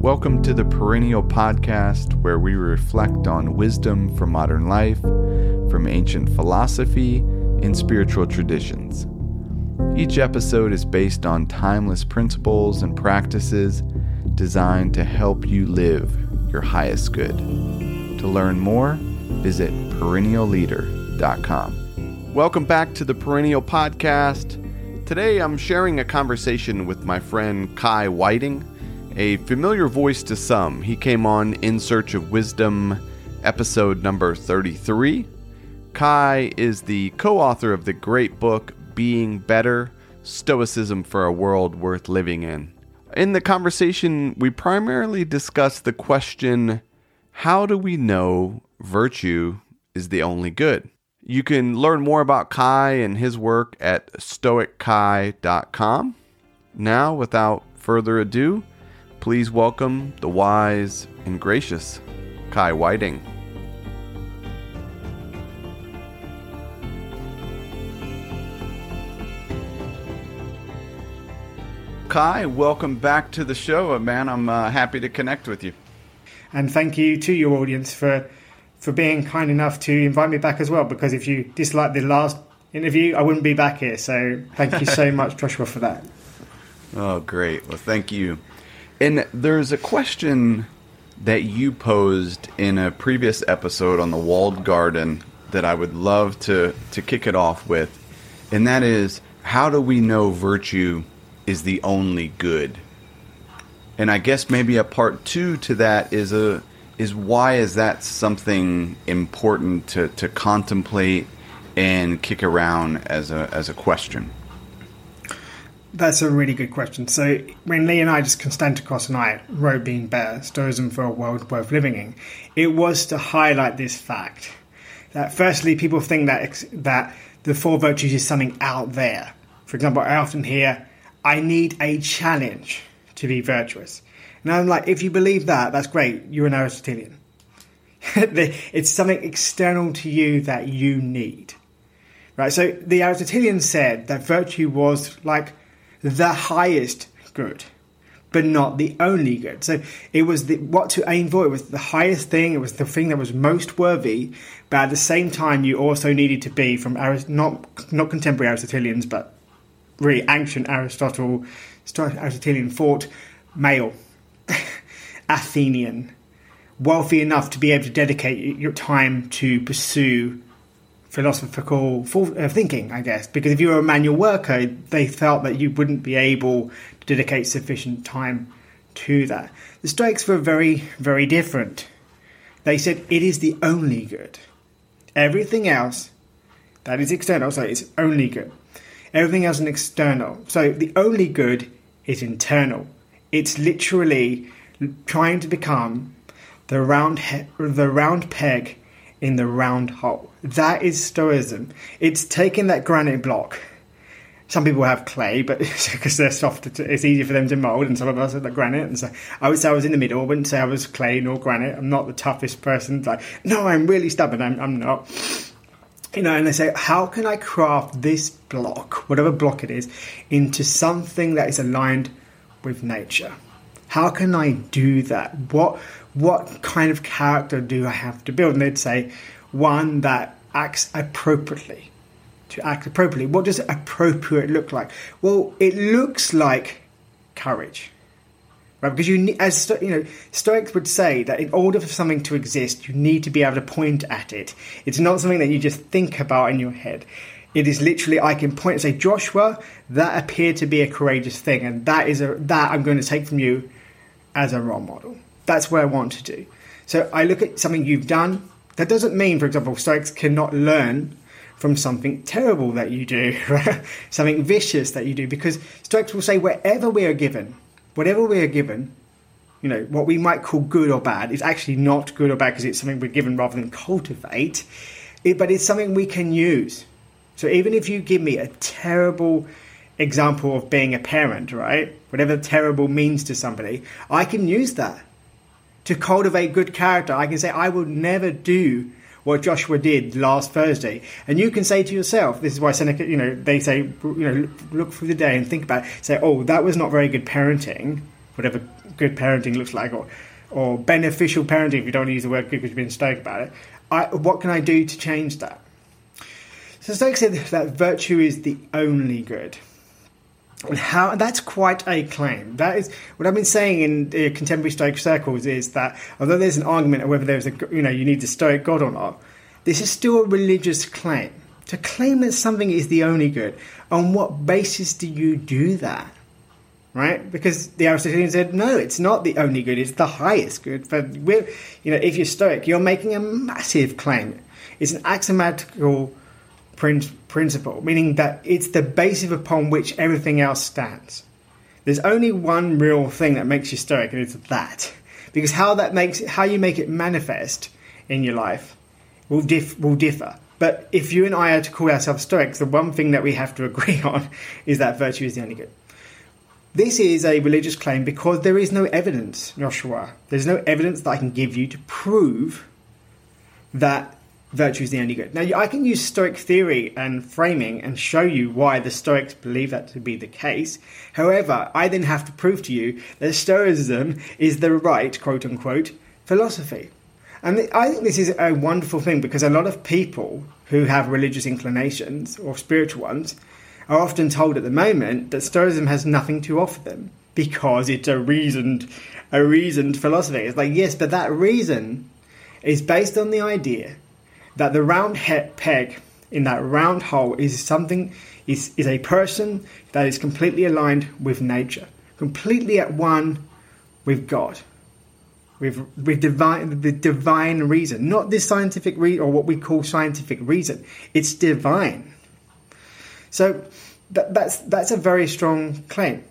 Welcome to the Perennial Podcast, where we reflect on wisdom from modern life, from ancient philosophy, and spiritual traditions. Each episode is based on timeless principles and practices designed to help you live your highest good. To learn more, visit perennialleader.com. Welcome back to the Perennial Podcast. Today I'm sharing a conversation with my friend Kai Whiting, a familiar voice to some. He came on In Search of Wisdom, episode number 33. Kai is the co author of the great book Being Better Stoicism for a World Worth Living in. In the conversation, we primarily discuss the question how do we know virtue is the only good? You can learn more about Kai and his work at stoickai.com. Now, without further ado, please welcome the wise and gracious Kai Whiting. Kai, welcome back to the show, man. I'm uh, happy to connect with you. And thank you to your audience for for being kind enough to invite me back as well. Because if you disliked the last interview, I wouldn't be back here. So thank you so much, Joshua, for that. Oh, great. Well, thank you. And there's a question that you posed in a previous episode on the walled garden that I would love to to kick it off with, and that is how do we know virtue is the only good? And I guess maybe a part two to that is a is why is that something important to, to contemplate and kick around as a as a question? That's a really good question. So when Leonidas Konstantakos and I wrote Being Better, Stoicism for a World Worth Living in, it was to highlight this fact that firstly people think that that the four virtues is something out there. For example, I often hear, I need a challenge to be virtuous. And I'm like, if you believe that, that's great. You're an Aristotelian. it's something external to you that you need. Right? So the Aristotelian said that virtue was like the highest good, but not the only good. So it was the, what to aim for. It was the highest thing. It was the thing that was most worthy. But at the same time, you also needed to be from Arist- not not contemporary Aristotelians, but really ancient Aristotle, Aristotelian thought, male, Athenian, wealthy enough to be able to dedicate your time to pursue philosophical uh, thinking, I guess. Because if you were a manual worker, they felt that you wouldn't be able to dedicate sufficient time to that. The Stoics were very, very different. They said it is the only good. Everything else that is external, so it's only good. Everything else is external. So the only good is internal. It's literally trying to become the round he- the round peg in the round hole. That is Stoicism. It's taking that granite block. Some people have clay, but because they're soft, it's easier for them to mold. And some of us are the granite. And so I would say I was in the middle. I wouldn't say I was clay nor granite. I'm not the toughest person. Like, no, I'm really stubborn. I'm, I'm not. You know, and they say, how can I craft this block, whatever block it is, into something that is aligned with nature? How can I do that? What what kind of character do I have to build? And they'd say one that acts appropriately. To act appropriately, what does appropriate look like? Well, it looks like courage, right? Because you, as you know, Stoics would say that in order for something to exist, you need to be able to point at it. It's not something that you just think about in your head. It is literally I can point and say, Joshua, that appeared to be a courageous thing, and that is a that I'm going to take from you as a role model. That's what I want to do. So I look at something you've done. That doesn't mean, for example, Stoics cannot learn from something terrible that you do, something vicious that you do, because Stoics will say wherever we are given, whatever we are given, you know, what we might call good or bad is actually not good or bad because it's something we're given rather than cultivate, it, but it's something we can use. So even if you give me a terrible example of being a parent, right? Whatever terrible means to somebody, I can use that to cultivate good character. I can say, I will never do what Joshua did last Thursday. And you can say to yourself, this is why Seneca, you know, they say, you know, look through the day and think about it. Say, oh, that was not very good parenting, whatever good parenting looks like, or or beneficial parenting if you don't use the word good because you've been stoic about it. I, what can I do to change that? So Stoics said that virtue is the only good. How that's quite a claim. That is what I've been saying in uh, contemporary Stoic circles is that although there's an argument of whether there's a you know you need the Stoic God or not, this is still a religious claim. To claim that something is the only good, on what basis do you do that? Right? Because the Aristotelian said, no, it's not the only good, it's the highest good. But you know, if you're Stoic, you're making a massive claim. It's an principle, meaning that it's the basis upon which everything else stands. There's only one real thing that makes you stoic, and it's that. Because how that makes how you make it manifest in your life will dif- will differ. But if you and I are to call ourselves stoics, the one thing that we have to agree on is that virtue is the only good. This is a religious claim because there is no evidence, Joshua. There's no evidence that I can give you to prove that virtue is the only good. Now, I can use Stoic theory and framing and show you why the Stoics believe that to be the case. However, I then have to prove to you that Stoicism is the right, quote unquote, philosophy. And I think this is a wonderful thing because a lot of people who have religious inclinations or spiritual ones are often told at the moment that Stoicism has nothing to offer them because it's a reasoned, a reasoned philosophy. It's like yes, but that reason is based on the idea that the round head peg in that round hole is something is, is a person that is completely aligned with nature, completely at one with God, with with divine the divine reason, not this scientific reason or what we call scientific reason. It's divine. So that, that's that's a very strong claim.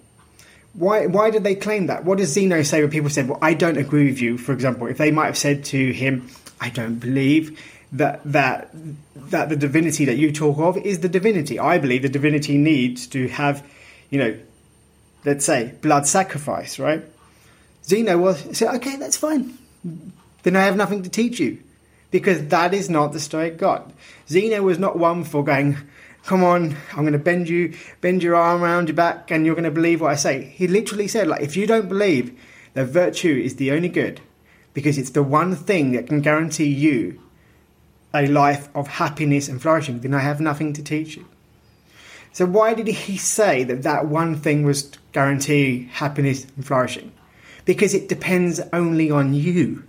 Why why did they claim that? What does Zeno say when people said, "Well, I don't agree with you"? For example, if they might have said to him, "I don't believe." That that that the divinity that you talk of is the divinity. I believe the divinity needs to have, you know, let's say blood sacrifice, right? Zeno was said, okay, that's fine. Then I have nothing to teach you, because that is not the Stoic God. Zeno was not one for going. Come on, I'm going to bend you, bend your arm around your back, and you're going to believe what I say. He literally said, like, if you don't believe that virtue is the only good, because it's the one thing that can guarantee you a life of happiness and flourishing, then I have nothing to teach you. So, why did he say that that one thing was to guarantee happiness and flourishing? Because it depends only on you.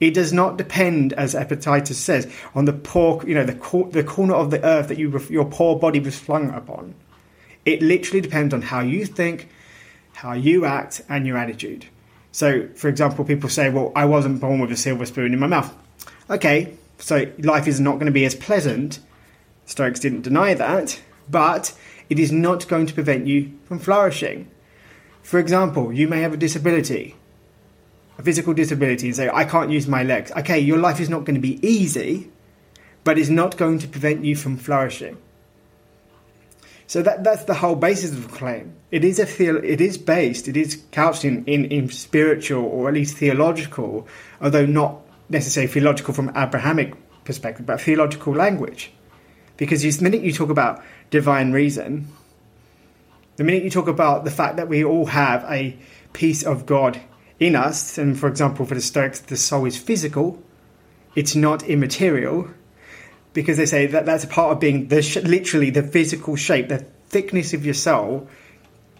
It does not depend, as Epictetus says, on the poor, you know, the, cor- the corner of the earth that you, your poor body was flung upon. It literally depends on how you think, how you act, and your attitude. So, for example, people say, well, I wasn't born with a silver spoon in my mouth. Okay, so life is not going to be as pleasant. Stoics didn't deny that, but it is not going to prevent you from flourishing. For example, you may have a disability, a physical disability, and say, I can't use my legs. Okay, your life is not going to be easy, but it's not going to prevent you from flourishing. So that, that's the whole basis of the claim. It is a theo- it is based, it is couched in, in, in spiritual or at least theological, although not necessarily theological from Abrahamic perspective, but theological language. Because the minute you talk about divine reason, the minute you talk about the fact that we all have a piece of God in us, and for example, for the Stoics, the soul is physical, it's not immaterial, because they say that that's a part of being the literally the physical shape, the thickness of your soul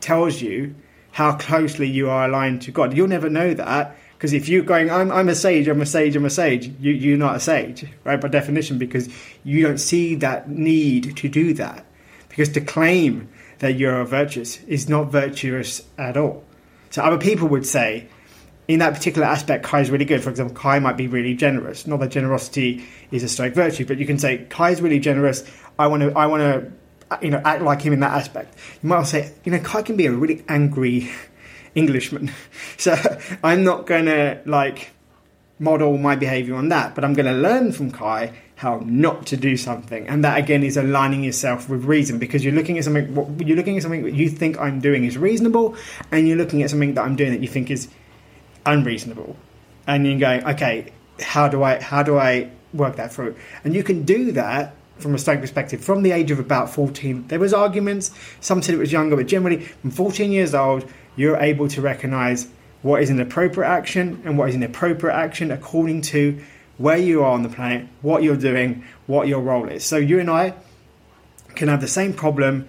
tells you how closely you are aligned to God. You'll never know that because if you're going, I'm, I'm a sage, I'm a sage, I'm a sage, you, you're not a sage, right, by definition, because you don't see that need to do that. Because to claim that you're virtuous is not virtuous at all. So other people would say, in that particular aspect, Kai is really good. For example, Kai might be really generous. Not that generosity is a stoic virtue, but you can say Kai is really generous. I want to, I want to, you know, act like him in that aspect. You might say, you know, Kai can be a really angry Englishman. So I'm not going to like model my behavior on that, but I'm going to learn from Kai how not to do something. And that again is aligning yourself with reason because you're looking at something what, you're looking at something that you think I'm doing is reasonable and you're looking at something that I'm doing that you think is unreasonable. And you're going, okay, how do I how do I work that through? And you can do that from a Stoic perspective from the age of about 14. There was arguments, some said it was younger, but generally from 14 years old you're able to recognize what is an appropriate action and what is an appropriate action according to where you are on the planet, what you're doing, what your role is. So you and I can have the same problem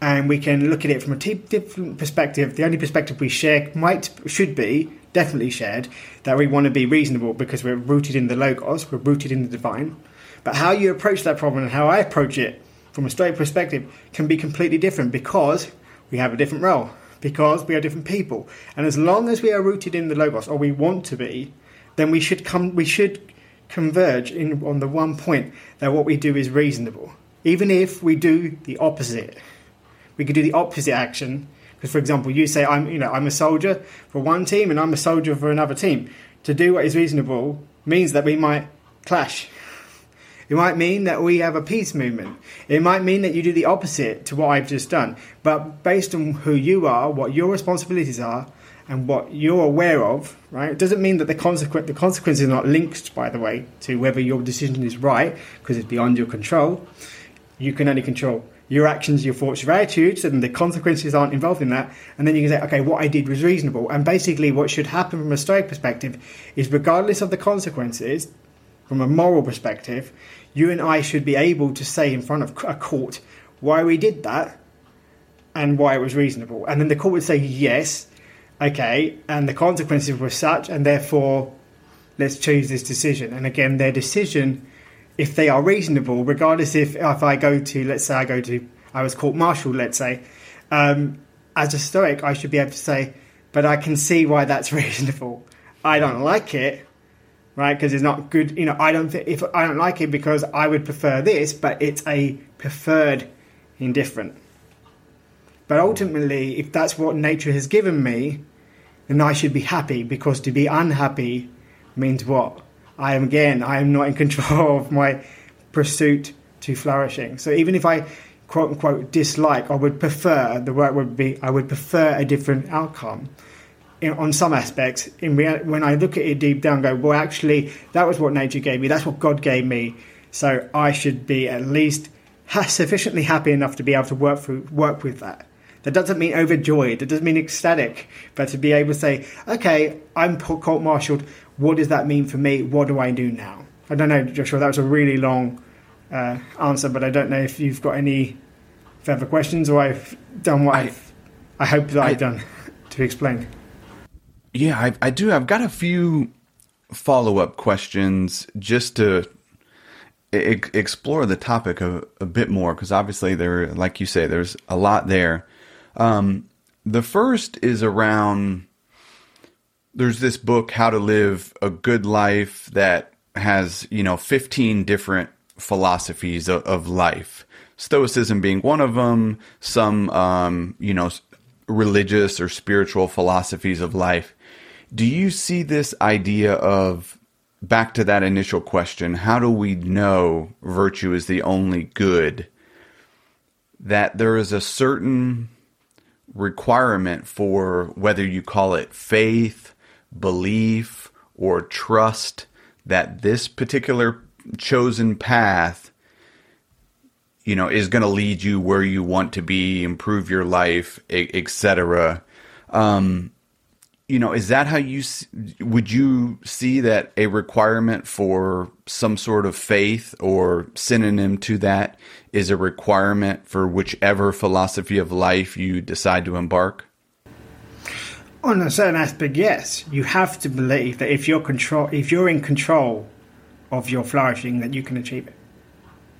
and we can look at it from a t- different perspective. The only perspective we share might should be definitely shared that we want to be reasonable because we're rooted in the logos, we're rooted in the divine. But how you approach that problem and how I approach it from a Stoic perspective can be completely different because we have a different role, because we are different people. And as long as we are rooted in the logos, or we want to be, then we should come. We should converge in on the one point that what we do is reasonable, even if we do the opposite. We could do the opposite action because, for example, you say I'm, you know, I'm a soldier for one team and I'm a soldier for another team. To do what is reasonable means that we might clash. It might mean that we have a peace movement. It might mean that you do the opposite to what I've just done. But based on who you are, what your responsibilities are, and what you're aware of, right? It doesn't mean that the consequence the consequences are not linked, by the way, to whether your decision is right because it's beyond your control. You can only control your actions, your thoughts, your attitudes, and the consequences aren't involved in that. And then you can say, okay, what I did was reasonable. And basically, what should happen from a Stoic perspective is, regardless of the consequences, from a moral perspective, you and I should be able to say in front of a court why we did that and why it was reasonable. And then the court would say, yes, okay, and the consequences were such, and therefore let's choose this decision. And again, their decision, if they are reasonable, regardless if, if I go to, let's say I go to, I was court martial, let's say, um, as a Stoic, I should be able to say, but I can see why that's reasonable. I don't like it, right? Because it's not good. You know, I don't think if I don't like it because I would prefer this, but it's a preferred indifferent. But ultimately, if that's what nature has given me, then I should be happy because to be unhappy means what? I am again, I am not in control of my pursuit to flourishing. So even if I quote unquote dislike, I would prefer the word would be I would prefer a different outcome in, on some aspects, in rea- when I look at it deep down, go, well, actually, that was what nature gave me. That's what God gave me. So I should be at least ha- sufficiently happy enough to be able to work through, work with that. That doesn't mean overjoyed. It doesn't mean ecstatic, but to be able to say, okay, I'm court-martialed. What does that mean for me? What do I do now? I don't know, Joshua. That was a really long uh, answer, but I don't know if you've got any further questions or I've done what I, have I hope that I, I've done to explain. Yeah, I, I do. I've got a few follow up questions just to e- explore the topic a, a bit more because obviously there, like you say, there's a lot there. Um, the first is around. There's this book, How to Live a Good Life, that has you know 15 different philosophies of, of life. Stoicism being one of them. Some um, you know religious or spiritual philosophies of life. Do you see this idea of back to that initial question, how do we know virtue is the only good? That there is a certain requirement for whether you call it faith, belief, or trust that this particular chosen path you know is going to lead you where you want to be improve your life etc um, you know, is that how you would you see that a requirement for some sort of faith or synonym to that is a requirement for whichever philosophy of life you decide to embark? On a certain aspect, yes. You have to believe that if you're control, if you're in control of your flourishing, that you can achieve it.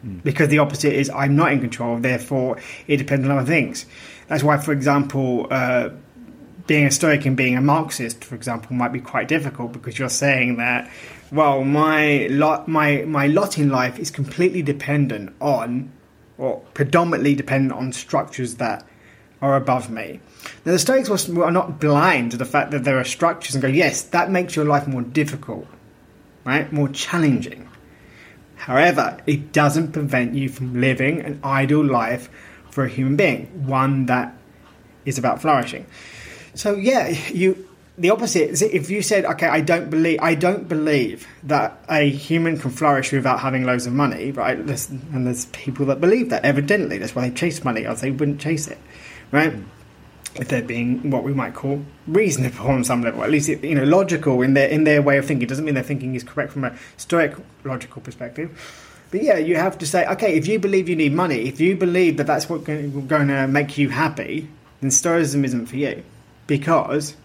Mm. Because the opposite is I'm not in control. Therefore, it depends on other things. That's why, for example. Uh, being a Stoic and being a Marxist, for example, might be quite difficult because you're saying that, well, my lot, my my lot in life is completely dependent on, or predominantly dependent on structures that are above me. Now, the Stoics are not blind to the fact that there are structures and go, yes, that makes your life more difficult, right, more challenging. However, it doesn't prevent you from living an ideal life for a human being, one that is about flourishing. So yeah, you the opposite is if you said, okay, I don't believe I don't believe that a human can flourish without having loads of money, right? There's, and there's people that believe that. Evidently, that's why they chase money, or they wouldn't chase it, right? Hmm. if they're being what we might call reasonable on some level, at least you know logical in their in their way of thinking. It doesn't mean their thinking is correct from a Stoic logical perspective. But yeah, you have to say, okay, if you believe you need money, if you believe that that's what's going to make you happy, then Stoicism isn't for you, because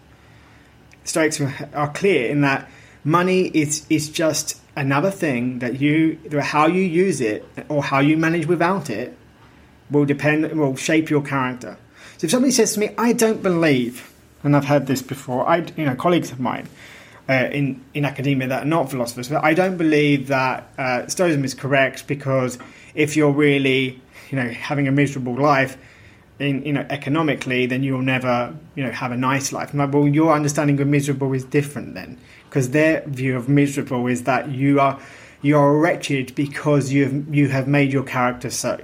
Stoics are clear in that money is is just another thing that you how you use it or how you manage without it will depend will shape your character. So if somebody says to me, "I don't believe," and I've heard this before, I you know colleagues of mine uh, in in academia that are not philosophers, but I don't believe that uh, Stoicism is correct because if you're really you know having a miserable life. In, you know, economically, then you'll never, you know, have a nice life. Like, well, your understanding of miserable is different then, because their view of miserable is that you are you are wretched because you have you have made your character so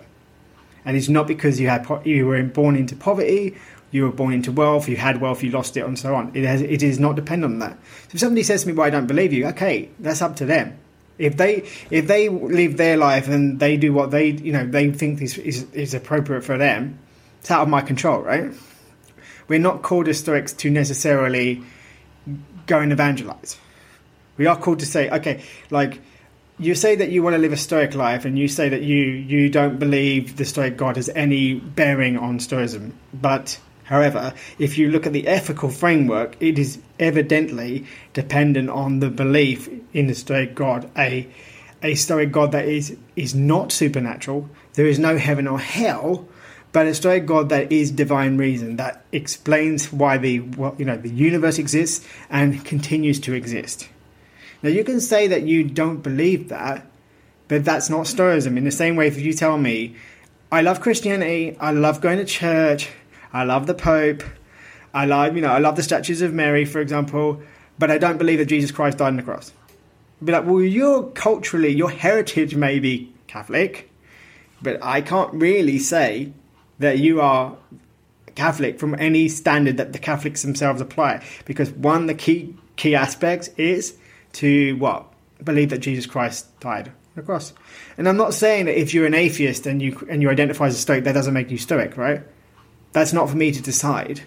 and it's not because you had you were born into poverty, you were born into wealth, you had wealth, you lost it, and so on. It has, it is not dependent on that. So if somebody says to me, "Well, I don't believe you," okay, that's up to them. If they if they live their life and they do what they you know they think is is, is appropriate for them, it's out of my control, right? We're not called as Stoics to necessarily go and evangelize. We are called to say, okay, like you say that you want to live a stoic life and you say that you you don't believe the stoic god has any bearing on stoicism but however if you look at the ethical framework it is evidently dependent on the belief in the stoic god a a stoic god that is is not supernatural there is no heaven or hell but a stoic god that is divine reason that explains why the you know the universe exists and continues to exist now, you can say that you don't believe that, but that's not Stoicism. In the same way, if you tell me, I love Christianity, I love going to church, I love the Pope, I love, you know, I love the statues of Mary, for example, but I don't believe that Jesus Christ died on the cross. I'd be like, well, you're culturally, your heritage may be Catholic, but I can't really say that you are Catholic from any standard that the Catholics themselves apply. Because one, the key key aspects is to what believe that Jesus Christ died on the cross. And I'm not saying that if you're an atheist and you and you identify as a Stoic, that doesn't make you Stoic, right? That's not for me to decide.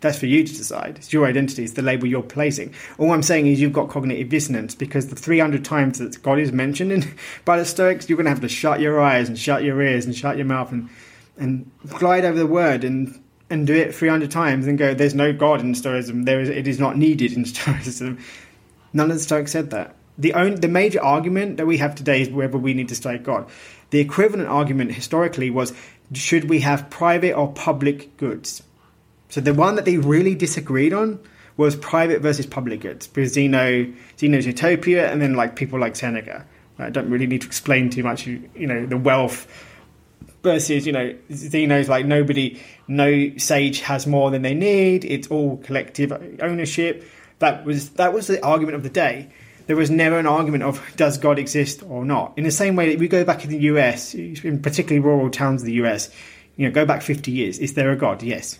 That's for you to decide. It's your identity. It's the label you're placing. All I'm saying is you've got cognitive dissonance because the 300 times that God is mentioned in, by the Stoics, you're going to have to shut your eyes and shut your ears and shut your mouth and and glide over the word and and do it 300 times and go, there's no God in Stoicism. There is, it is not needed in Stoicism. None of the Stoics said that. The only, the major argument that we have today is whether we need to state God. The equivalent argument historically was should we have private or public goods? So the one that they really disagreed on was private versus public goods because Zeno Zeno's Utopia and then like people like Seneca. I don't really need to explain too much. You know the wealth versus you know Zeno's like nobody, no sage has more than they need. It's all collective ownership. That was that was the argument of the day. There was never an argument of does God exist or not. In the same way that we go back in the US, in particularly rural towns of the US, you know, go back 50 years. Is there a God? Yes.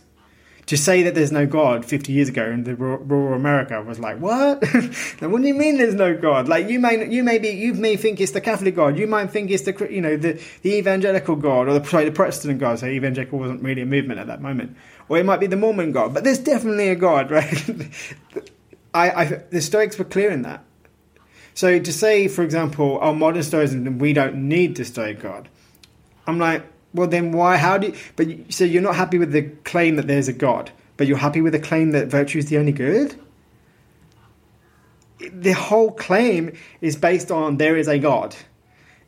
To say that there's no God 50 years ago in the rural America was like, what? what do you mean there's no God? Like you may, you may be, you may think it's the Catholic God. You might think it's the, you know, the, the evangelical God or the, sorry, the Protestant God. So evangelical wasn't really a movement at that moment. Or it might be the Mormon God, but there's definitely a God, right? I, I, the Stoics were clear in that. So to say, for example, our modern Stoicism, we don't need the Stoic God. I'm like, well, then why? How do you? But you, so you're not happy with the claim that there's a God, but you're happy with the claim that virtue is the only good. The whole claim is based on there is a God.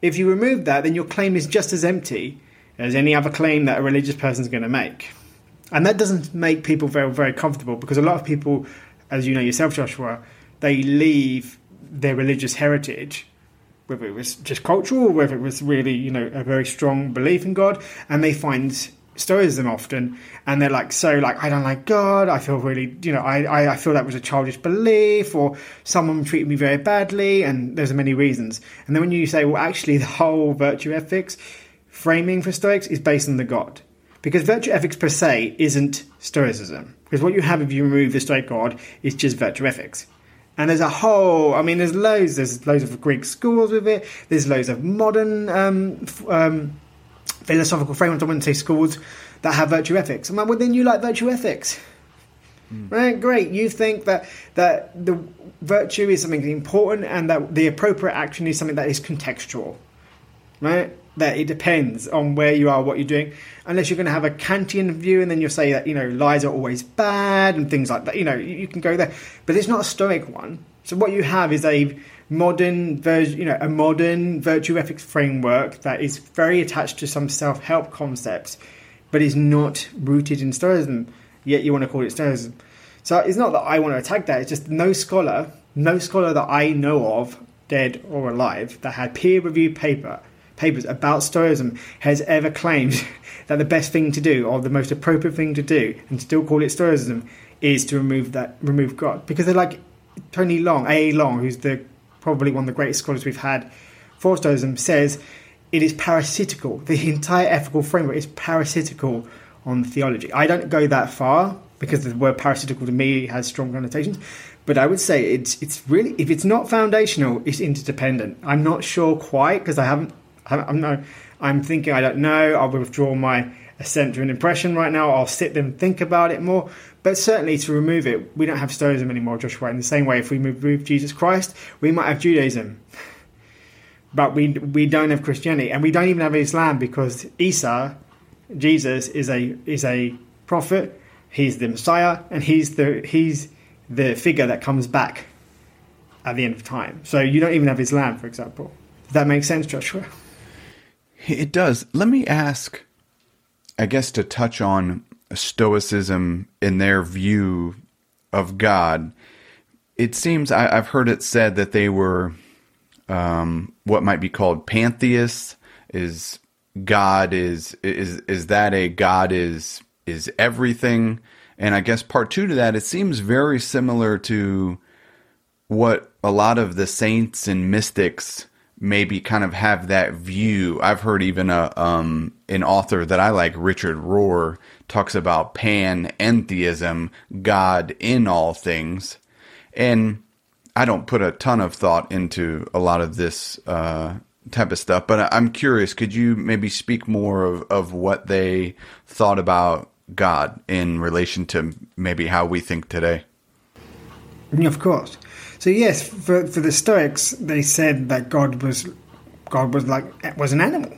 If you remove that, then your claim is just as empty as any other claim that a religious person is going to make. And that doesn't make people very, very comfortable because a lot of people as you know yourself, Joshua, they leave their religious heritage, whether it was just cultural whether it was really, you know, a very strong belief in God, and they find stoicism often and they're like so like i don't like god i feel really you know I, I feel that was a childish belief or someone treated me very badly and there's many reasons and then when you say well actually the whole virtue ethics framing for stoics is based on the god because virtue ethics per se isn't Stoicism. Because what you have if you remove the Stoic God is just virtue ethics. And there's a whole, I mean, there's loads, there's loads of Greek schools with it, there's loads of modern um, um, philosophical frameworks, I wouldn't say schools, that have virtue ethics. I'm like, well, then you like virtue ethics. Mm. Right, great. You think that that the virtue is something important and that the appropriate action is something that is contextual. Right? That it depends on where you are, what you're doing. Unless you're going to have a Kantian view and then you'll say that, you know, lies are always bad and things like that. You know, you can go there. But it's not a Stoic one. So what you have is a modern version, you know, a modern virtue ethics framework that is very attached to some self-help concepts, but is not rooted in Stoicism. Yet you want to call it Stoicism. So it's not that I want to attack that. It's just no scholar, no scholar that I know of, dead or alive, that had peer-reviewed paper papers about Stoicism has ever claimed that the best thing to do or the most appropriate thing to do, and still call it Stoicism, is to remove that remove God because they're like Tony Long, A. Long, who's the probably one of the greatest scholars we've had for Stoicism, says it is parasitical. The entire ethical framework is parasitical on theology. I don't go that far because the word parasitical to me has strong connotations, but I would say it's it's really if it's not foundational, it's interdependent. I'm not sure quite because I haven't. I'm no. I'm thinking I don't know. I'll withdraw my assent to an impression right now. I'll sit and think about it more. But certainly to remove it, we don't have Stoicism anymore, Joshua. In the same way, if we remove Jesus Christ, we might have Judaism. But we we don't have Christianity, and we don't even have Islam because Isa, Jesus, is a is a prophet. He's the Messiah, and he's the he's the figure that comes back at the end of time. So you don't even have Islam, for example. Does that make sense, Joshua? It does. Let me ask, I guess, to touch on Stoicism in their view of God, it seems I, have heard it said that they were um, what might be called pantheists. Is God is is is that a God is is everything? And I guess part two to that, it seems very similar to what a lot of the saints and mystics maybe kind of have that view. I've heard even a um, an author that I like, Richard Rohr, talks about panentheism, God in all things, and I don't put a ton of thought into a lot of this uh, type of stuff, but I'm curious. Could you maybe speak more of, of what they thought about God in relation to maybe how we think today? Of course. So yes, for for the Stoics, they said that God was God was like was an animal,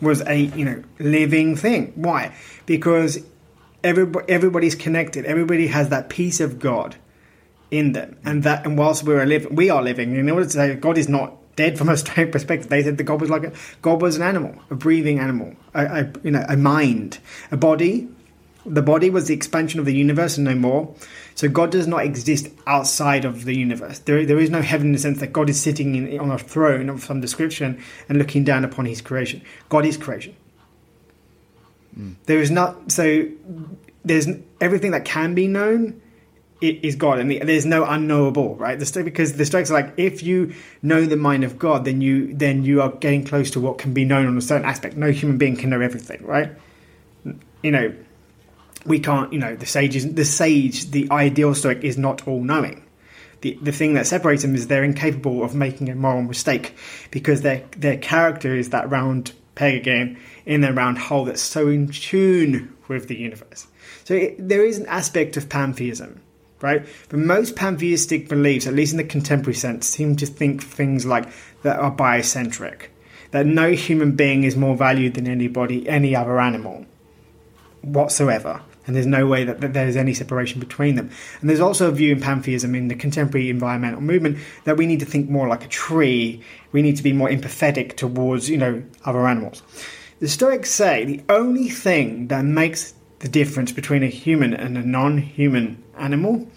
was a you know living thing. Why? Because everybody everybody's connected. Everybody has that piece of God in them, and that and whilst we're living, we are living. In order to say God is not dead from a Stoic perspective, they said the God was like a God was an animal, a breathing animal, a, a you know a mind, a body. The body was the expansion of the universe and no more. So God does not exist outside of the universe. There, there is no heaven in the sense that God is sitting in, on a throne of some description and looking down upon His creation. God is creation. Mm. There is not so. There's everything that can be known it is God, and there's no unknowable, right? The, because the Stoics are like, if you know the mind of God, then you then you are getting close to what can be known on a certain aspect. No human being can know everything, right? You know, we can't, you know, the sage is the sage, the ideal stoic is not all knowing. The, the thing that separates them is they're incapable of making a moral mistake because their their character is that round peg again in the round hole that's so in tune with the universe. So it, there is an aspect of pantheism, right? But most pantheistic beliefs, at least in the contemporary sense, seem to think things like that are biocentric, that no human being is more valued than anybody, any other animal whatsoever and there's no way that, that, there's any separation between them. And there's also a view in pantheism in the contemporary environmental movement that we need to think more like a tree. We need to be more empathetic towards, you know, other animals. The Stoics say the only thing that makes the difference between a human and a non-human animal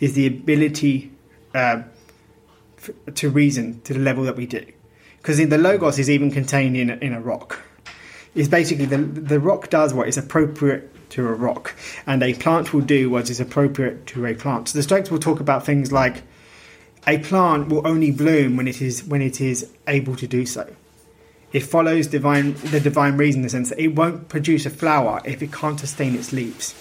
is the ability uh, f- to reason to the level that we do. Because the logos is even contained in a, in a rock. It's basically the the rock does what is appropriate to a rock, and a plant will do what is appropriate to a plant. So the Stoics will talk about things like a plant will only bloom when it is when it is able to do so. It follows divine the divine reason in the sense that it won't produce a flower if it can't sustain its leaves.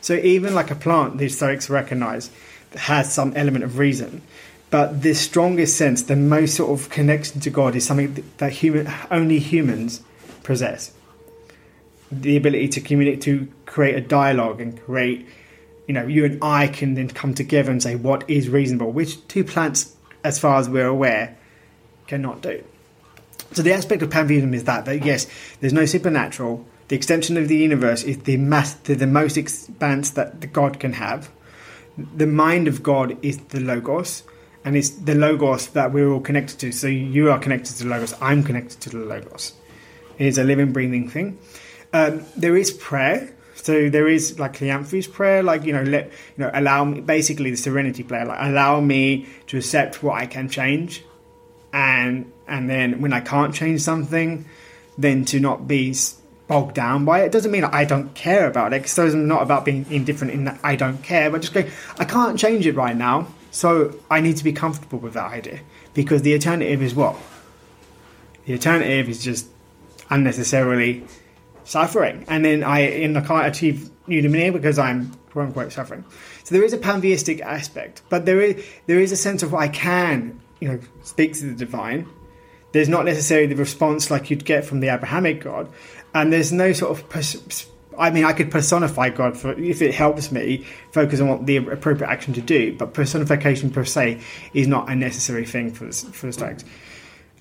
So even like a plant, the Stoics recognise has some element of reason. But the strongest sense, the most sort of connection to God, is something that human only humans possess the ability to communicate, to create a dialogue and create, you know, you and I can then come together and say what is reasonable, which two plants, as far as we're aware, cannot do. So the aspect of pantheism is that that yes, there's no supernatural. The extension of the universe is the mass, the, most expanse that the God can have. The mind of God is the logos, and it's the logos that we're all connected to. So you are connected to the logos. I'm connected to the logos. It is a living, breathing thing. Um, there is prayer. So there is like Cleanthes prayer, like you know, let you know, allow me basically the serenity prayer, like allow me to accept what I can change, and and then when I can't change something, then to not be bogged down by it. it doesn't mean I don't care about it, because it's not about being indifferent in that I don't care, but just go, I can't change it right now, so I need to be comfortable with that idea because the alternative is what? The alternative is just unnecessarily suffering, and then I and I can't achieve eudaimonia because I'm quote unquote suffering. So there is a pantheistic aspect, but there is there is a sense of I can you know speak to the divine. There's not necessarily the response like you'd get from the Abrahamic God, and there's no sort of pers- I mean, I could personify God for if it helps me focus on what the appropriate action to do. But personification per se is not a necessary thing for the, for the Stoics.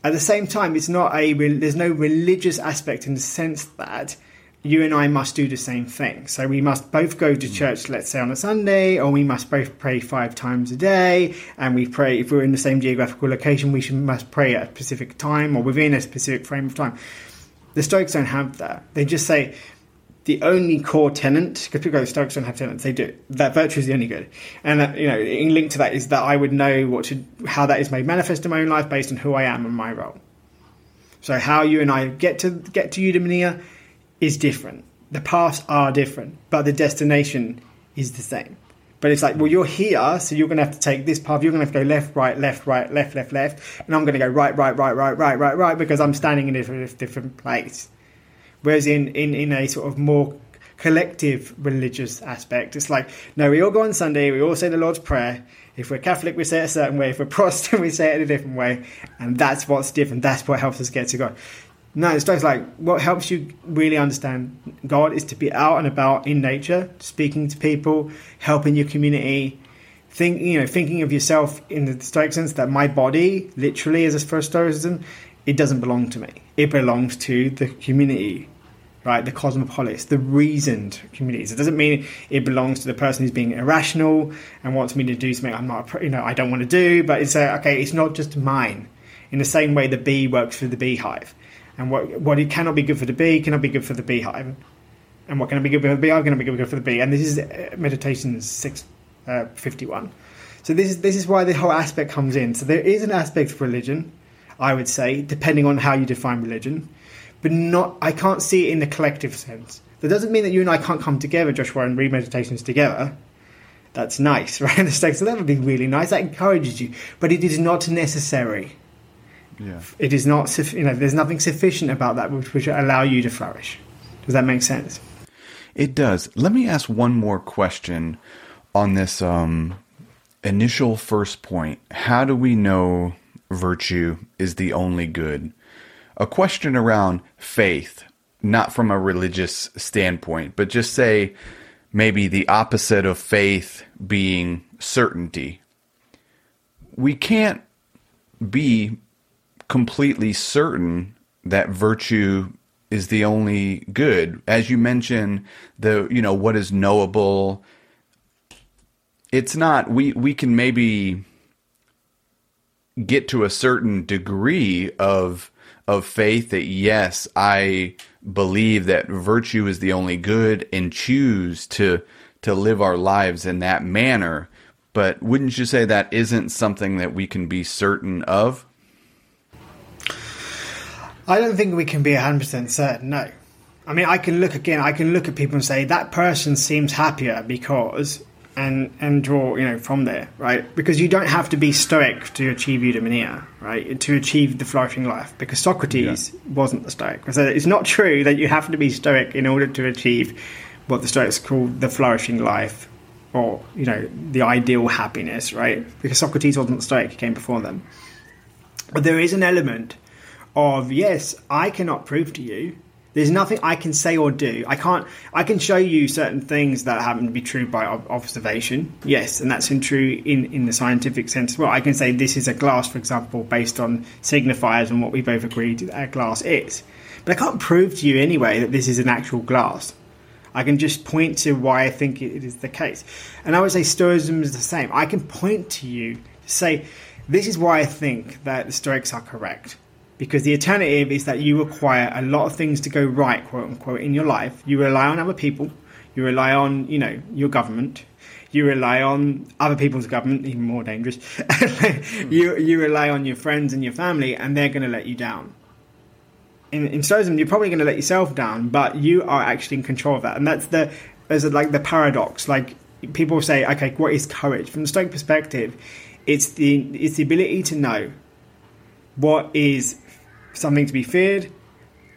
At the same time, it's not a there's no religious aspect in the sense that you and I must do the same thing. So we must both go to hmm. church, let's say on a Sunday, or we must both pray five times a day. And we pray if we're in the same geographical location, we should, must pray at a specific time or within a specific frame of time. The Stoics don't have that. They just say the only core tenant, because people go, Stoics don't have tenants, they do. That virtue is the only good. And, uh, you know, in link to that is that I would know what to, how that is made manifest in my own life based on who I am and my role. So how you and I get to get to eudaimonia is different. The paths are different, but the destination is the same. But it's like, well, you're here, so you're going to have to take this path. You're going to have to go left, right, left, right, left, left, left, and I'm going to go right, right, right, right, right, right, right, because I'm standing in a different place. Whereas in, in, in a sort of more collective religious aspect, it's like, no, we all go on Sunday, we all say the Lord's Prayer. If we're Catholic, we say it a certain way. If we're Protestant, we say it a different way. And that's what's different. That's what helps us get to God. No, it's just like what helps you really understand God is to be out and about in nature, speaking to people, helping your community, think you know, thinking of yourself in the Stoic sense that my body, literally, as a first Stoicism, it doesn't belong to me. It belongs to the community right? The cosmopolis, the reasoned communities. It doesn't mean it belongs to the person who's being irrational and wants me to do something I'm not, you know, I don't want to do. But it's a, okay. It's not just mine. In the same way, the bee works for the beehive, and what what it cannot be good for the bee cannot be good for the beehive, and what can be good for the beehive cannot be good for the bee. And this is uh, meditation six uh, fifty one. So this is this is why the whole aspect comes in. So there is an aspect of religion, I would say, depending on how you define religion but not. I can't see it in the collective sense. That doesn't mean that you and I can't come together, Joshua, and read meditations together. That's nice, right? So that would be really nice. That encourages you, but it is not necessary. Yeah. It is not. You know, there's nothing sufficient about that which would allow you to flourish. Does that make sense? It does. Let me ask one more question on this um, initial first point. How do we know virtue is the only good? A question around faith, not from a religious standpoint, but just say maybe the opposite of faith being certainty. We can't be completely certain that virtue is the only good. As you mentioned, the you know what is knowable. It's not. We we can maybe get to a certain degree of of faith that yes, I believe that virtue is the only good and choose to to live our lives in that manner. But wouldn't you say that isn't something that we can be certain of? I don't think we can be 100% certain, no. I mean, I can look again, I can look at people and say that person seems happier because and and draw you know from there right? Because you don't have to be stoic to achieve eudaimonia right to achieve the flourishing life because socrates yeah. wasn't the stoic. So it's not true that you have to be stoic in order to achieve what the stoics call the flourishing life or you know the ideal happiness right? Because socrates wasn't the stoic he came before them. But there is an element of yes i cannot prove to you There's nothing I can say or do. I can't. I can show you certain things that happen to be true by observation. Yes, and that's in true in in the scientific sense as well. I can say this is a glass, for example, based on signifiers and what we both agreed that a glass is. But I can't prove to you anyway that this is an actual glass. I can just point to why I think it is the case. And I would say Stoicism is the same. I can point to you to say, this is why I think that the Stoics are correct because the alternative is that you require a lot of things to go right, quote unquote, in your life. You rely on other people, you rely on, you know, your government, you rely on other people's government, even more dangerous. you you rely on your friends and your family, and they're going to let you down. In, in Stoicism, you're probably going to let yourself down, but you are actually in control of that, and that's the there's like the paradox. Like people say, okay, what is courage? From the Stoic perspective, it's the it's the ability to know what is something to be feared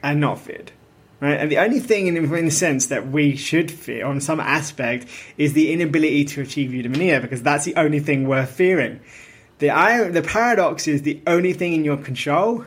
and not feared. Right? And the only thing, in, in the sense that we should fear on some aspect, is the inability to achieve eudaimonia, because that's the only thing worth fearing. The, I, the paradox is the only thing in your control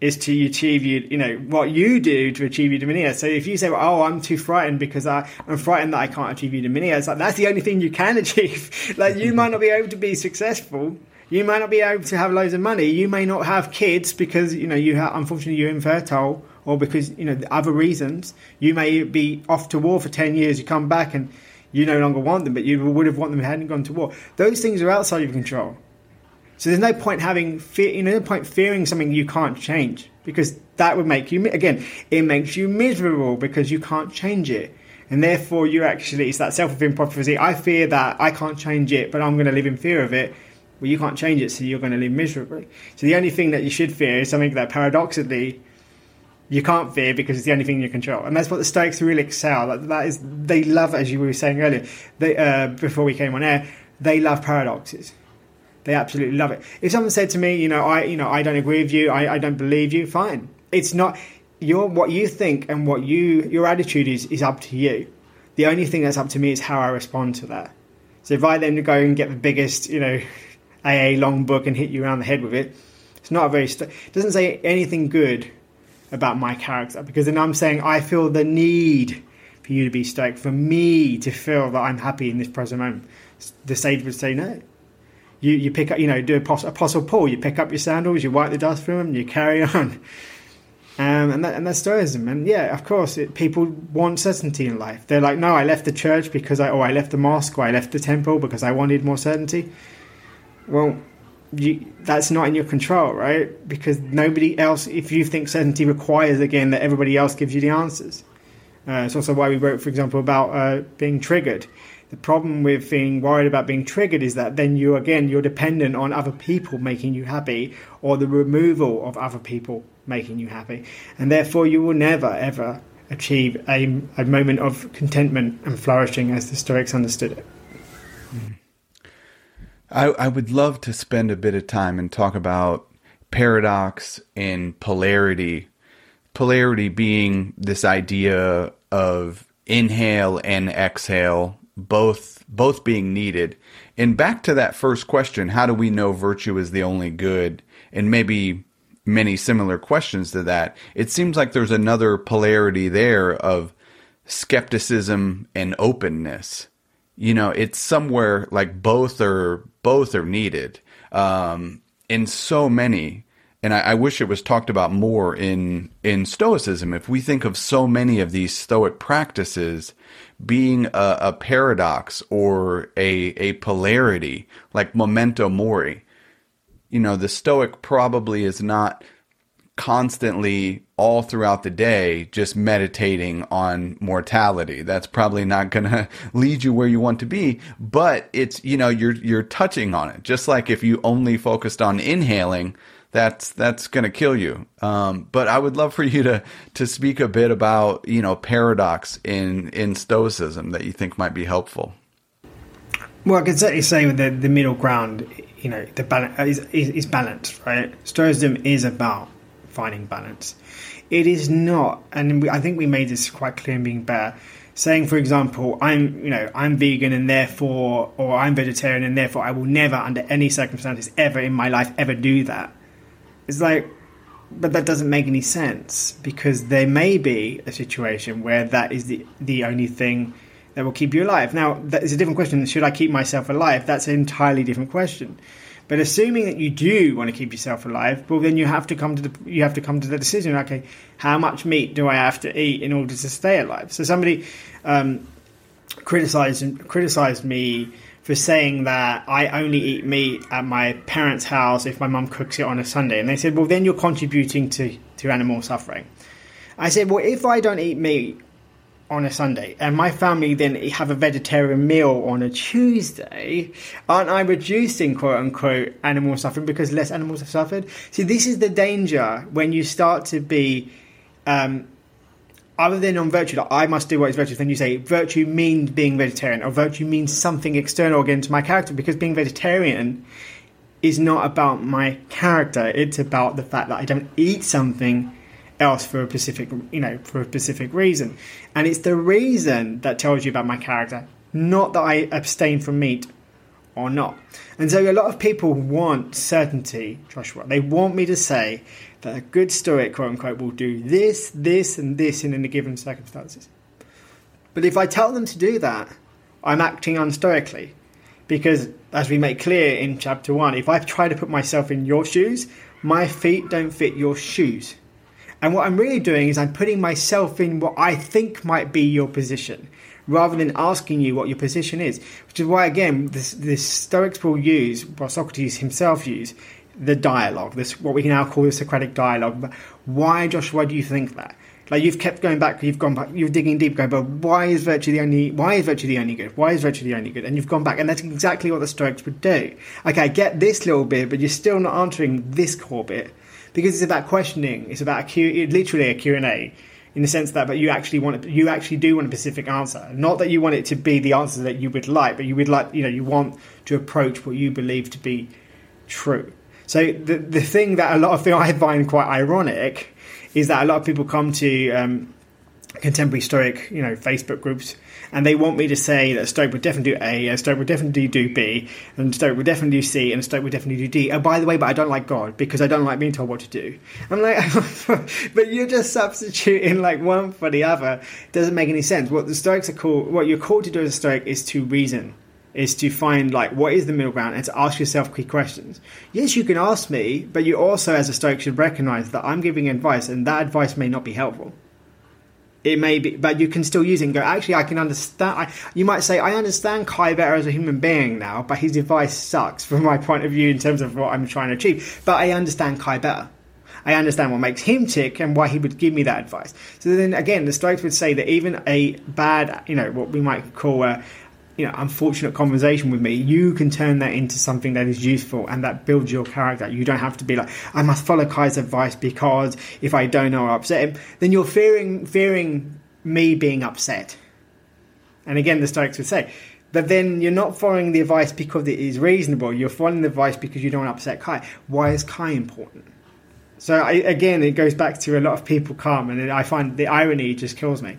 is to achieve you, you know, what you do to achieve eudaimonia. So if you say, well, "Oh, I'm too frightened because I, I'm frightened that I can't achieve eudaimonia," it's like that's the only thing you can achieve. like you might not be able to be successful, you may not be able to have loads of money. You may not have kids because you know you unfortunately you're infertile, or because you know other reasons. You may be off to war for ten years. You come back and you no longer want them, but you would have wanted them hadn't gone to war. Those things are outside of your control. So there's no point having fear. You know, no point fearing something you can't change because that would make you again. It makes you miserable because you can't change it. And therefore, you actually, it's that self fulfilling prophecy. I fear that I can't change it, but I'm going to live in fear of it well, you can't change it, so you're going to live miserably. So the only thing that you should fear is something that paradoxically you can't fear because it's the only thing you control. And that's what the Stoics really excel. That, is, they love, as you were saying earlier, they, uh, before we came on air, they love paradoxes. They absolutely love it. If someone said to me, you know, I, you know, I don't agree with you, I, I don't believe you, fine. It's not your what you think and what you your attitude is is up to you. The only thing that's up to me is how I respond to that. So if I then go and get the biggest, you know, AA long book and hit you around the head with it. It's not a very. St- it doesn't say anything good about my character because then I'm saying I feel the need for you to be stoic, for me to feel that I'm happy in this present moment. The sage would say no. You you pick up, you know, do Apostle, Apostle Paul. You pick up your sandals, you wipe the dust from them, you carry on. Um, and, that, and that's Stoicism. And yeah, of course, it, people want certainty in life. They're like, no, I left the church because I, or I left the mosque, or I left the temple because I wanted more certainty well, you, that's not in your control, right? Because nobody else, if you think certainty requires again that everybody else gives you the answers. Uh, it's also why we wrote, for example, about uh, being triggered. The problem with being worried about being triggered is that then you again you're dependent on other people making you happy or the removal of other people making you happy, and therefore you will never ever achieve a, a moment of contentment and flourishing as the Stoics understood it. I, I would love to spend a bit of time and talk about paradox and polarity. Polarity being this idea of inhale and exhale, both both being needed. And back to that first question, how do we know virtue is the only good? And maybe many similar questions to that. It seems like there's another polarity there of skepticism and openness you know, it's somewhere like both are both are needed um, in so many. And I, I, wish it was talked about more in in Stoicism. If we think of so many of these Stoic practices being a, a paradox or a a polarity, like memento mori, you know, the Stoic probably is not constantly all throughout the day just meditating on mortality. That's probably not going to lead you where you want to be, but it's, you know, you're you're touching on it. Just like if you only focused on inhaling, that's that's going to kill you. Um, but I would love for you to to speak a bit about, you know, paradox in in stoicism that you think might be helpful. Well, I can certainly say the, the middle ground, you know, the balance is, is, is balanced, right? Stoicism is about finding balance. It is not, and I think we made this quite clear in being better. Saying, for example, I'm, you know, I'm vegan and therefore, or I'm vegetarian and therefore, I will never, under any circumstances, ever in my life, ever do that. It's like but that doesn't make any sense because there may be a situation where that is the the only thing that will keep you alive. Now, that is a different question. Should I keep myself alive? That's an entirely different question. But assuming that you do want to keep yourself alive, well, then you have to come to the you have to come to the decision. Okay, how much meat do I have to eat in order to stay alive? So somebody um, criticized criticized me for saying that I only eat meat at my parents' house if my mum cooks it on a Sunday, and they said, well, then you're contributing to to animal suffering. I said, well, if I don't eat meat on a Sunday, and my family then have a vegetarian meal on a Tuesday, aren't I reducing quote unquote animal suffering because less animals have suffered? See, this is the danger when you start to be, um, other than on virtue, like I must do what is virtue, then you say virtue means being vegetarian, or virtue means something external again to my character, because being vegetarian is not about my character, it's about the fact that I don't eat something else for a specific you know for a specific reason. And it's the reason that tells you about my character not that i abstain from meat or not. And so a lot of people want certainty joshua. They want me to say that a good stoic quote unquote will do this this and this in any given circumstances. But if i tell them to do that i'm acting unstoically. Because as we make clear in chapter 1 if i try to put myself in your shoes my feet don't fit your shoes and what I'm really doing is I'm putting myself in what I think might be your position, rather than asking you what your position is. Which is why, again, this, this Stoics will use, what Socrates himself used, the dialogue, this what we can now call the Socratic dialogue. But Why, Josh? Why do you think that? Like you've kept going back, you've gone back, you're digging deep, going, but why is virtue the only? Why is virtue the only good? Why is virtue the only good? And you've gone back, and that's exactly what the Stoics would do. Okay, I get this little bit, but you're still not answering this core bit because it's about questioning. It's about a Q, literally a Q and A, in the sense that, but you actually want you actually do want a specific answer. Not that you want it to be the answer that you would like, but you would like, you know, you want to approach what you believe to be true. So the the thing that a lot of things I find quite ironic is that a lot of people come to um, contemporary Stoic, you know, Facebook groups and they want me to say that Stoic would definitely do A, and Stoic would definitely do B, and Stoic would definitely do C, and Stoic would definitely do D. Oh, by the way, but I don't like God because I don't like being told what to do. I'm like, but you're just substituting like one for the other. It doesn't make any sense. What the Stoics are called, what you're called to do as a Stoic is to reason is to find like what is the middle ground and to ask yourself key questions. Yes, you can ask me, but you also as a Stoic should recognize that I'm giving advice and that advice may not be helpful it may be, but you can still use it and go, actually, I can understand. I, you might say, I understand Kai better as a human being now, but his advice sucks from my point of view in terms of what I'm trying to achieve. But I understand Kai better. I understand what makes him tick and why he would give me that advice. So then again, the Stoics would say that even a bad, you know, what we might call a, you know unfortunate conversation with me you can turn that into something that is useful and that builds your character. You don't have to be like i must follow kai's advice because if i don't i'll upset him. Then you're fearing fearing me being upset. And again the stoics would say but then you're not following the advice because it is reasonable. You're following the advice because you don't upset kai. Why is kai important? So I, again it goes back to a lot of people come and i find the irony just kills me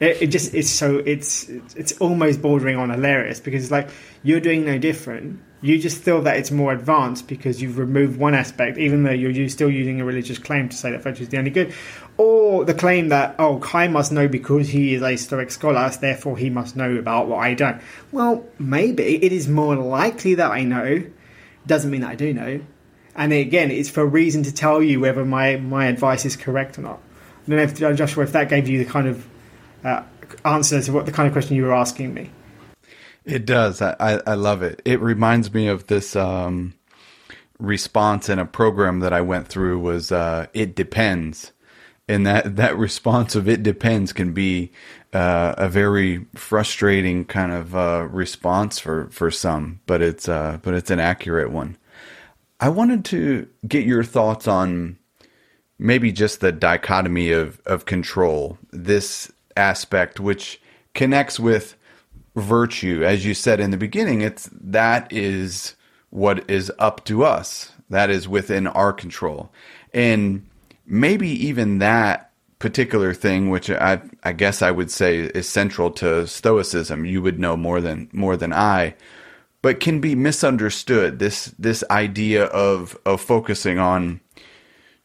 it, it, just it's so it's it's almost bordering on hilarious because it's like you're doing no different. You just feel that it's more advanced because you've removed one aspect, even though you're still using a religious claim to say that virtue is the only good, or the claim that oh Kai must know because he is a Stoic scholar, therefore he must know about what I don't. Well, maybe it is more likely that I know. Doesn't mean that I do know. And again, it's for a reason to tell you whether my, my advice is correct or not. I don't know if Joshua, if that gave you the kind of uh, answer to what the kind of question you were asking me. It does. I, I, love it. It reminds me of this um, response in a program that I went through was uh, it depends. And that, that response of it depends can be uh, a very frustrating kind of uh, response for, for some, but it's uh, but it's an accurate one. I wanted to get your thoughts on maybe just the dichotomy of, of control. This aspect, which connects with virtue. As you said in the beginning, it's that is what is up to us. That is within our control. And maybe even that particular thing, which I, I guess I would say is central to Stoicism, you would know more than more than I, but can be misunderstood. This this idea of of focusing on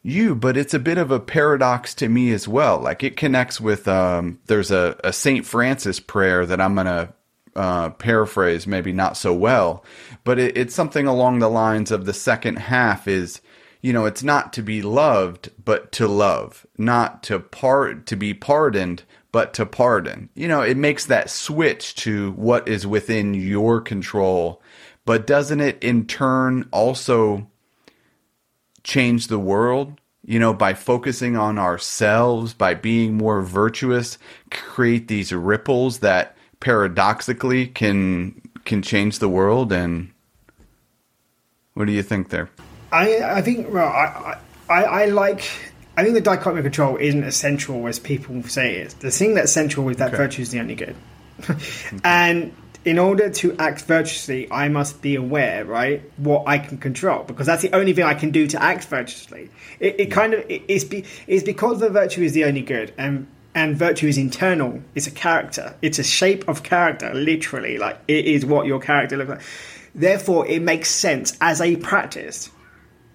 you, but it's a bit of a paradox to me as well. Like it connects with um, there's a, a Saint Francis prayer that I'm gonna uh, paraphrase, maybe not so well, but it, it's something along the lines of the second half is, you know, it's not to be loved, but to love, not to part to be pardoned, but to pardon. You know, it makes that switch to what is within your control, but doesn't it in turn also change the world you know, by focusing on ourselves, by being more virtuous, create these ripples that paradoxically can can change the world. And what do you think there? I I think well, I I, I like. I think the dichotomy of control isn't essential as people say it is. The thing that's central is that okay. virtue is the only good. and in order to act virtuously, I must be aware, right, what I can control, because that's the only thing I can do to act virtuously. It, it kind of it, it's, be, it's because the virtue is the only good, and and virtue is internal. It's a character. It's a shape of character, literally. Like it is what your character looks like. Therefore, it makes sense as a practice,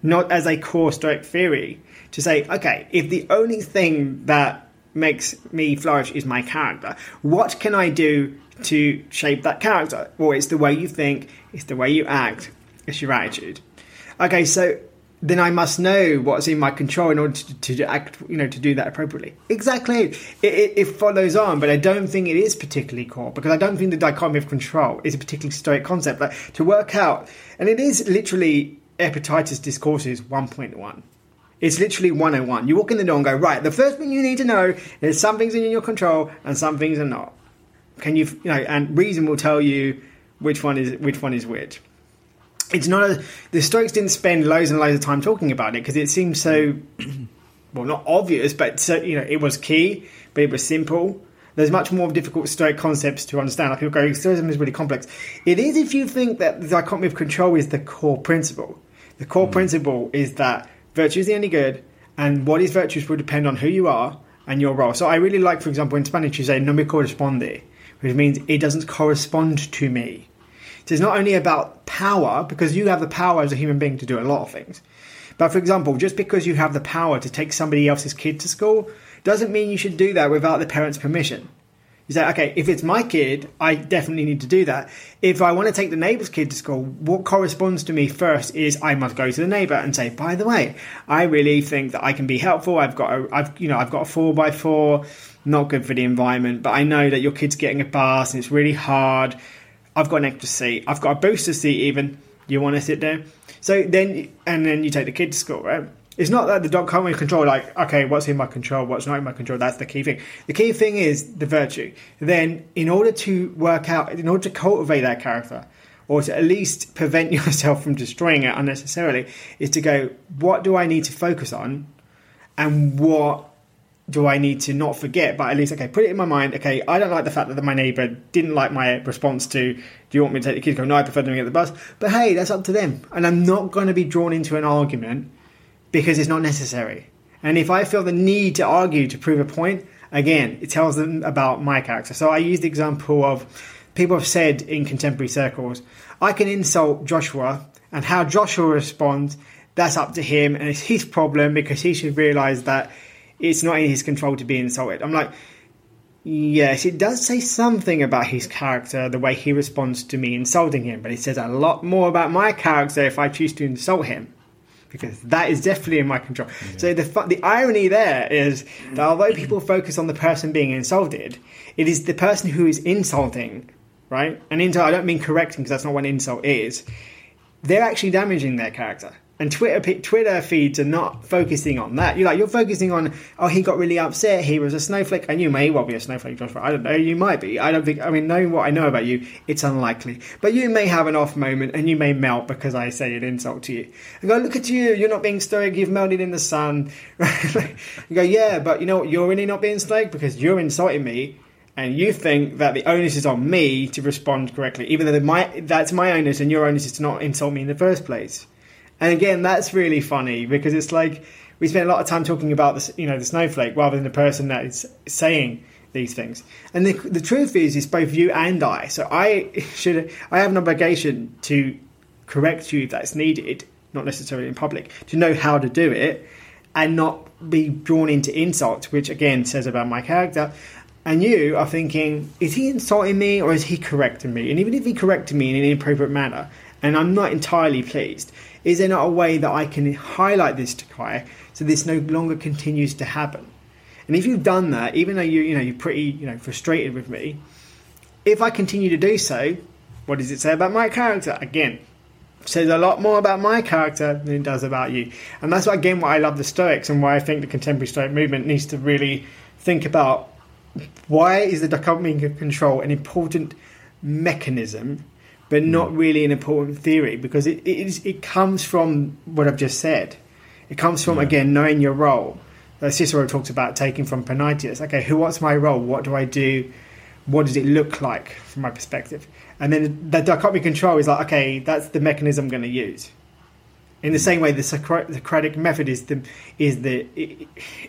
not as a core Stoic theory, to say, okay, if the only thing that makes me flourish is my character, what can I do to shape that character. Or it's the way you think, it's the way you act, it's your attitude. Okay, so then I must know what's in my control in order to, to act, you know, to do that appropriately. Exactly. It, it, it, follows on, but I don't think it is particularly core because I don't think the dichotomy of control is a particularly stoic concept. Like to work out, and it is literally Epictetus Discourses 1.1. It's literally 101. You walk in the door and go, right, the first thing you need to know is some things are in your control and some things are not. Can you, you know, and reason will tell you which one is which one is which. It's not a, the Stoics didn't spend loads and loads of time talking about it because it seems so, well, not obvious, but so, you know, it was key, but it was simple. There's much more difficult Stoic concepts to understand. Like people go, Stoicism is really complex. It is if you think that the dichotomy of control is the core principle. The core mm. principle is that virtue is the only good, and what is virtuous will depend on who you are and your role. So I really like, for example, in Spanish, you say "no me corresponde," which means it doesn't correspond to me. So it's not only about power, because you have the power as a human being to do a lot of things. But for example, just because you have the power to take somebody else's kid to school doesn't mean you should do that without the parent's permission. You say, okay, if it's my kid, I definitely need to do that. If I want to take the neighbour's kid to school, what corresponds to me first is I must go to the neighbour and say, by the way, I really think that I can be helpful. I've got a, I've, you know, I've got a four by four not good for the environment. But I know that your kid's getting a bus and it's really hard. I've got an extra seat. I've got a booster seat even. You want to sit there? So then, and then you take the kid to school, right? It's not that the dog can't really control, like, okay, what's in my control, what's not in my control. That's the key thing. The key thing is the virtue. Then, in order to work out, in order to cultivate that character, or to at least prevent yourself from destroying it unnecessarily, is to go, what do I need to focus on? And what do I need to not forget, but at least, okay, put it in my mind, okay, I don't like the fact that my neighbour didn't like my response to, do you want me to take the kids? Go, no, I prefer them get the bus. But hey, that's up to them. And I'm not going to be drawn into an argument because it's not necessary. And if I feel the need to argue to prove a point, again, it tells them about my character. So I use the example of people have said in contemporary circles, I can insult Joshua, and how Joshua responds, that's up to him, and it's his problem because he should realise that it's not in his control to be insulted. I'm like, yes, it does say something about his character, the way he responds to me insulting him, but it says a lot more about my character if I choose to insult him. Because that is definitely in my control. Yeah. So the the irony there is that although people focus on the person being insulted, it is the person who is insulting, right? And insult, I don't mean correcting because that's not what an insult is. They're actually damaging their character and Twitter Twitter feeds are not focusing on that. You're like you're focusing on oh he got really upset. He was a snowflake, and you may well be a snowflake, Joshua. I don't know. You might be. I don't think. I mean, knowing what I know about you, it's unlikely. But you may have an off moment, and you may melt because I say an insult to you. I go, look at you. You're not being stoic. You've melted in the sun. you go, yeah, but you know what? You're really not being stoic because you're insulting me and you think that the onus is on me to respond correctly, even though my, that's my onus and your onus is to not insult me in the first place. And again, that's really funny because it's like we spend a lot of time talking about this, you know, the snowflake rather than the person that is saying these things. And the, the truth is, it's both you and I. So I should, I have an obligation to correct you if that's needed, not necessarily in public, to know how to do it. and not be drawn into insults, which again says about my character. And you are thinking, is he insulting me or is he correcting me? And even if he corrected me in an inappropriate manner, and I'm not entirely pleased, is there not a way that I can highlight this to Kai so this no longer continues to happen? And if you've done that, even though you you know you're pretty you know frustrated with me, if I continue to do so, what does it say about my character? Again, says a lot more about my character than it does about you. And that's again why I love the Stoics and why I think the contemporary Stoic movement needs to really think about why is the dichotomy of control an important mechanism, but not hmm. really an important theory because it it, is, it comes from what I've just said. It comes from yeah. again knowing your role. Cicero talks about taking from Panaetius. Okay, who? What's my role? What do I do? What does it look like from my perspective? And then the dichotomy control is like, okay, that's the mechanism I'm going to use. In the same way, the Socratic method is the is the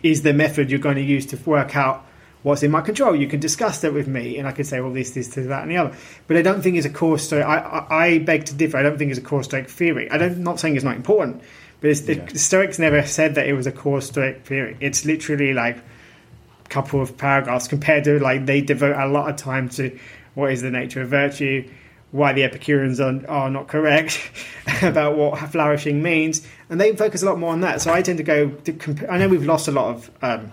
is the method you're going to use to work out what's in my control. You can discuss that with me, and I can say, well, this, this, this, that, and the other. But I don't think it's a core stoic. I, I, I beg to differ. I don't think it's a core stoic theory. I don't, am not saying it's not important, but the, yeah. Stoics never said that it was a core stoic theory. It's literally like a couple of paragraphs compared to like they devote a lot of time to what is the nature of virtue, why the Epicureans are, are not correct about what flourishing means, and they focus a lot more on that. So I tend to go. To comp- I know we've lost a lot of um,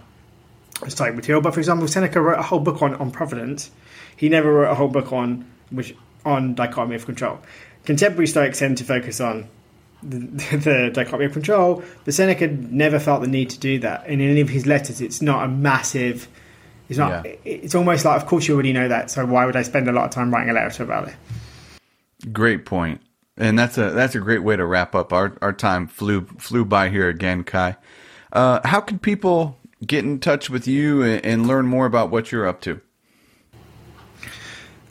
Stoic material, but for example, Seneca wrote a whole book on, on providence. He never wrote a whole book on which on dichotomy of control. Contemporary Stoics tend to focus on the, the dichotomy of control, but Seneca never felt the need to do that. In any of his letters, it's not a massive it's not. Yeah. It's almost like, of course, you already know that. So why would I spend a lot of time writing a letter about it? Great point, and that's a that's a great way to wrap up. Our our time flew flew by here again, Kai. Uh, how can people get in touch with you and, learn more about what you're up to?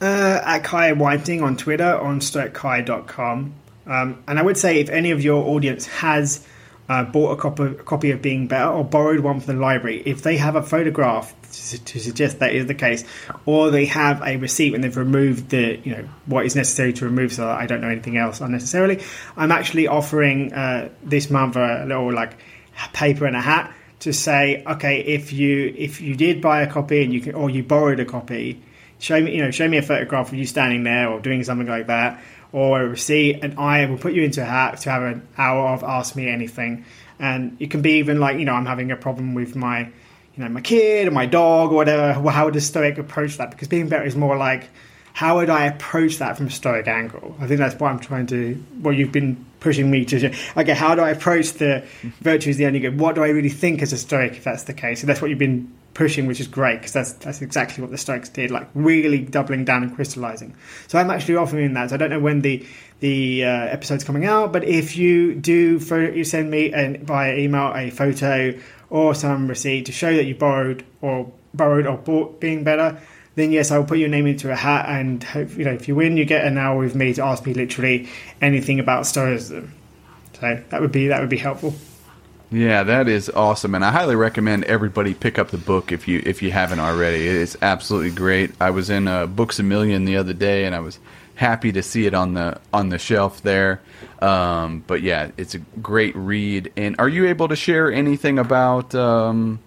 Uh, at Kai Whiting on Twitter, on stoickai.com. Um, and I would say if any of your audience has uh, bought a copy, a copy of Being Better or borrowed one from the library, if they have a photograph to, to, suggest that is the case, or they have a receipt and they've removed the you know what is necessary to remove, so I don't know anything else unnecessarily. I'm actually offering uh, this month a little like paper and a hat to say, okay, if you if you did buy a copy and you can, or you borrowed a copy, show me you know show me a photograph of you standing there or doing something like that or a receipt, and I will put you into a hat to have an hour of Ask Me Anything. And it can be even like, you know, I'm having a problem with my, you know, my kid or my dog or whatever. Well, how would a Stoic approach that? Because being better is more like, how would I approach that from a Stoic angle? I think that's what I'm trying to, what you've been pushing me to. Okay, how do I approach the virtue is the only good? What do I really think as a Stoic if that's the case? And that's what you've been pushing, which is great because that's that's exactly what the Stoics did, like really doubling down and crystallizing. So I'm actually offering that. So I don't know when the the uh, episode's coming out, but if you do, for, you send me an, via email a photo or some receipt to show that you borrowed or borrowed or bought being better. Then yes, I will put your name into a hat, and hope, you know if you win, you get an hour with me to ask me literally anything about Stoicism. So that would be that would be helpful. Yeah, that is awesome, and I highly recommend everybody pick up the book if you if you haven't already. It is absolutely great. I was in uh, Books a Million the other day, and I was happy to see it on the on the shelf there. Um, but yeah, it's a great read. And are you able to share anything about um,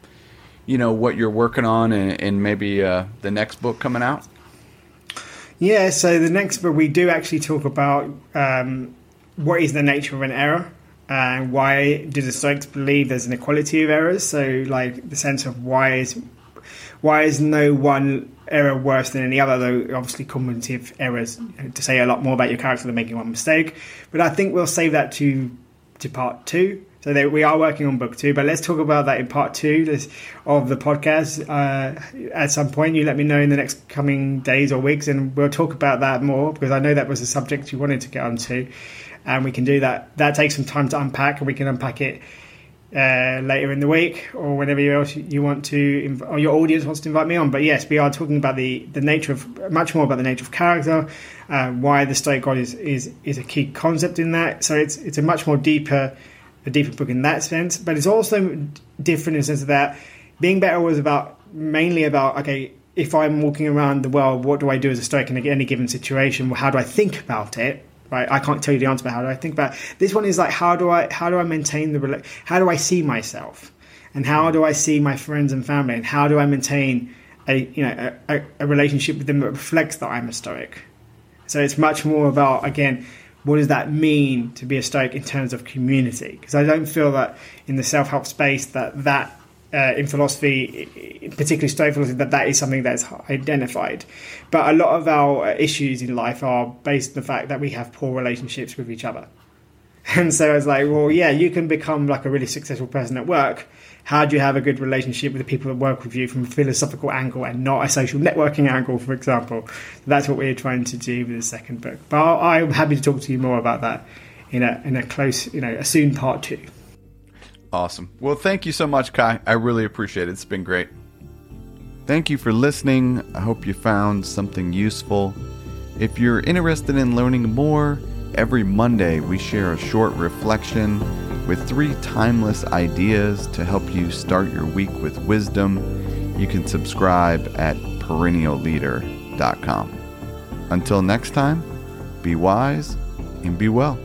you know what you're working on and, maybe uh, the next book coming out? Yeah, so the next book we do actually talk about um, what is the nature of an error and why do the Stoics believe there's an equality of errors? So, like the sense of why is why is no one error worse than any other? Though obviously, cumulative errors to say a lot more about your character than making one mistake. But I think we'll save that to to part two. So they, we are working on book two, but let's talk about that in part two of the podcast. Uh, at some point, you let me know in the next coming days or weeks, and we'll talk about that more because I know that was a subject you wanted to get onto and we can do that. That takes some time to unpack, and we can unpack it uh, later in the week or whenever else you want to, or your audience wants to invite me on. But yes, we are talking about the, the nature of much more about the nature of character, uh, why the Stoic God is, is is a key concept in that. So it's it's a much more deeper a deeper book in that sense, but it's also different in the sense that being better was about mainly about okay. If I'm walking around the world, what do I do as a Stoic in any given situation? How do I think about it? right? I can't tell you the answer, but how do I think about it? this one? Is like how do I how do I maintain the how do I see myself, and how do I see my friends and family, and how do I maintain a you know a, a relationship with them that reflects that I'm a Stoic. So it's much more about again. What does that mean to be a Stoic in terms of community? Because I don't feel that in the self help space that that uh, in philosophy, particularly Stoic philosophy, that that is something that's identified. But a lot of our issues in life are based on the fact that we have poor relationships with each other. And so I was like, well, yeah, you can become like a really successful person at work. How do you have a good relationship with the people that work with you from a philosophical angle and not a social networking angle, for example? That's what we're trying to do with the second book. But I'm happy to talk to you more about that in a in a close, you know, a soon part two. Awesome. Well, thank you so much, Kai. I really appreciate it. It's been great. Thank you for listening. I hope you found something useful. If you're interested in learning more, every Monday we share a short reflection with three timeless ideas to help you start your week with wisdom. You can subscribe at perennialleader.com. Until next time, be wise and be well.